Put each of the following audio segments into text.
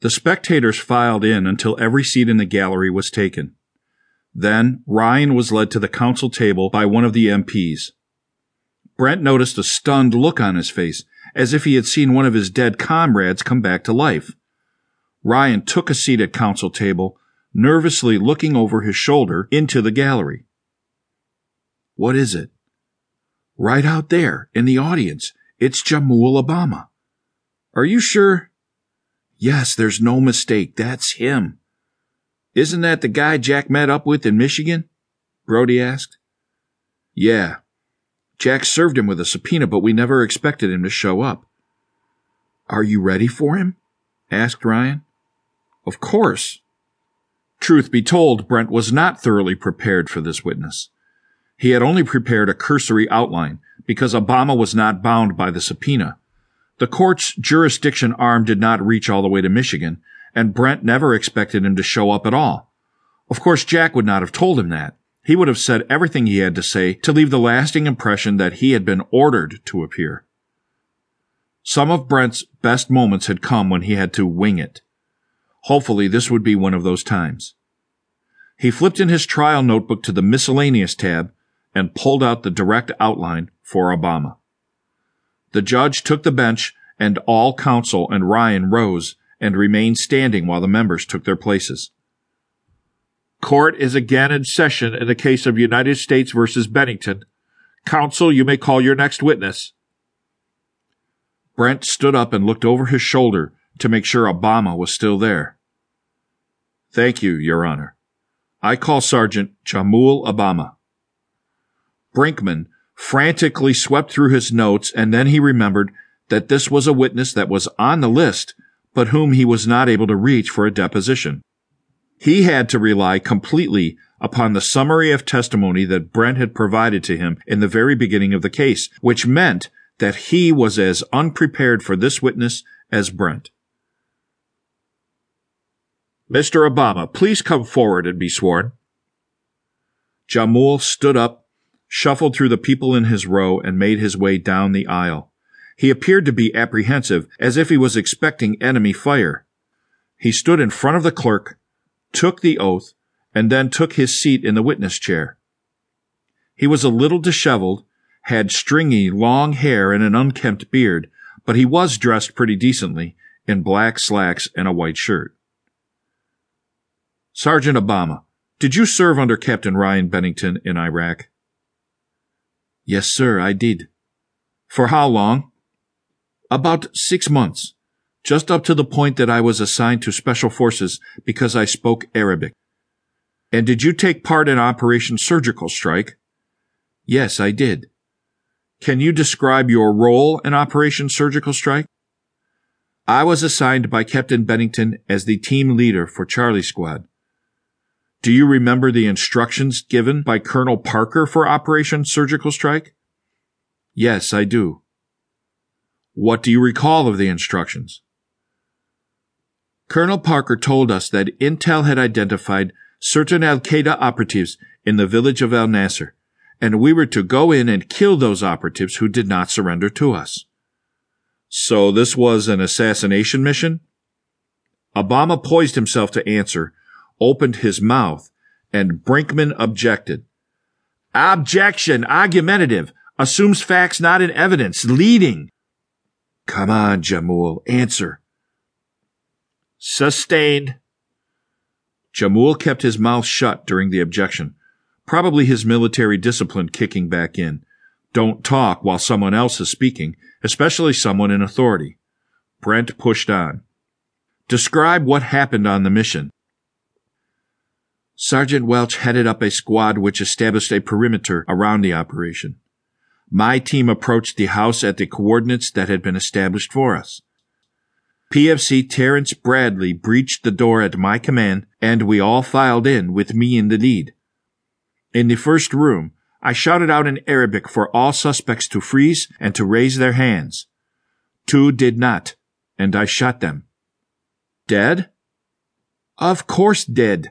The spectators filed in until every seat in the gallery was taken. Then Ryan was led to the counsel table by one of the MPs. Brent noticed a stunned look on his face, as if he had seen one of his dead comrades come back to life. Ryan took a seat at counsel table, nervously looking over his shoulder into the gallery. What is it? Right out there, in the audience, it's Jamul Obama. Are you sure? Yes, there's no mistake. That's him. Isn't that the guy Jack met up with in Michigan? Brody asked. Yeah. Jack served him with a subpoena, but we never expected him to show up. Are you ready for him? asked Ryan. Of course. Truth be told, Brent was not thoroughly prepared for this witness. He had only prepared a cursory outline because Obama was not bound by the subpoena. The court's jurisdiction arm did not reach all the way to Michigan, and Brent never expected him to show up at all. Of course, Jack would not have told him that. He would have said everything he had to say to leave the lasting impression that he had been ordered to appear. Some of Brent's best moments had come when he had to wing it. Hopefully, this would be one of those times. He flipped in his trial notebook to the miscellaneous tab and pulled out the direct outline for Obama. The judge took the bench, and all counsel and Ryan rose and remained standing while the members took their places. Court is again in session in the case of United States versus Bennington. Counsel, you may call your next witness. Brent stood up and looked over his shoulder to make sure Obama was still there. Thank you, Your Honor. I call Sergeant Jamul Obama. Brinkman frantically swept through his notes and then he remembered that this was a witness that was on the list, but whom he was not able to reach for a deposition. He had to rely completely upon the summary of testimony that Brent had provided to him in the very beginning of the case, which meant that he was as unprepared for this witness as Brent. Mr. Obama, please come forward and be sworn. Jamul stood up, shuffled through the people in his row, and made his way down the aisle. He appeared to be apprehensive, as if he was expecting enemy fire. He stood in front of the clerk, took the oath, and then took his seat in the witness chair. He was a little disheveled, had stringy, long hair and an unkempt beard, but he was dressed pretty decently, in black slacks and a white shirt. Sergeant Obama, did you serve under Captain Ryan Bennington in Iraq? Yes, sir, I did. For how long? About six months, just up to the point that I was assigned to Special Forces because I spoke Arabic. And did you take part in Operation Surgical Strike? Yes, I did. Can you describe your role in Operation Surgical Strike? I was assigned by Captain Bennington as the team leader for Charlie Squad. Do you remember the instructions given by Colonel Parker for Operation Surgical Strike? Yes, I do. What do you recall of the instructions? Colonel Parker told us that Intel had identified certain Al Qaeda operatives in the village of Al Nasser, and we were to go in and kill those operatives who did not surrender to us. So this was an assassination mission? Obama poised himself to answer, opened his mouth, and Brinkman objected. Objection, argumentative, assumes facts not in evidence, leading. Come on, Jamul, answer. Sustained. Jamul kept his mouth shut during the objection, probably his military discipline kicking back in. Don't talk while someone else is speaking, especially someone in authority. Brent pushed on. Describe what happened on the mission. Sergeant Welch headed up a squad which established a perimeter around the operation. My team approached the house at the coordinates that had been established for us. PFC Terrence Bradley breached the door at my command, and we all filed in with me in the lead. In the first room, I shouted out in Arabic for all suspects to freeze and to raise their hands. Two did not, and I shot them. Dead? Of course dead.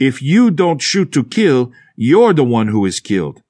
If you don't shoot to kill, you're the one who is killed.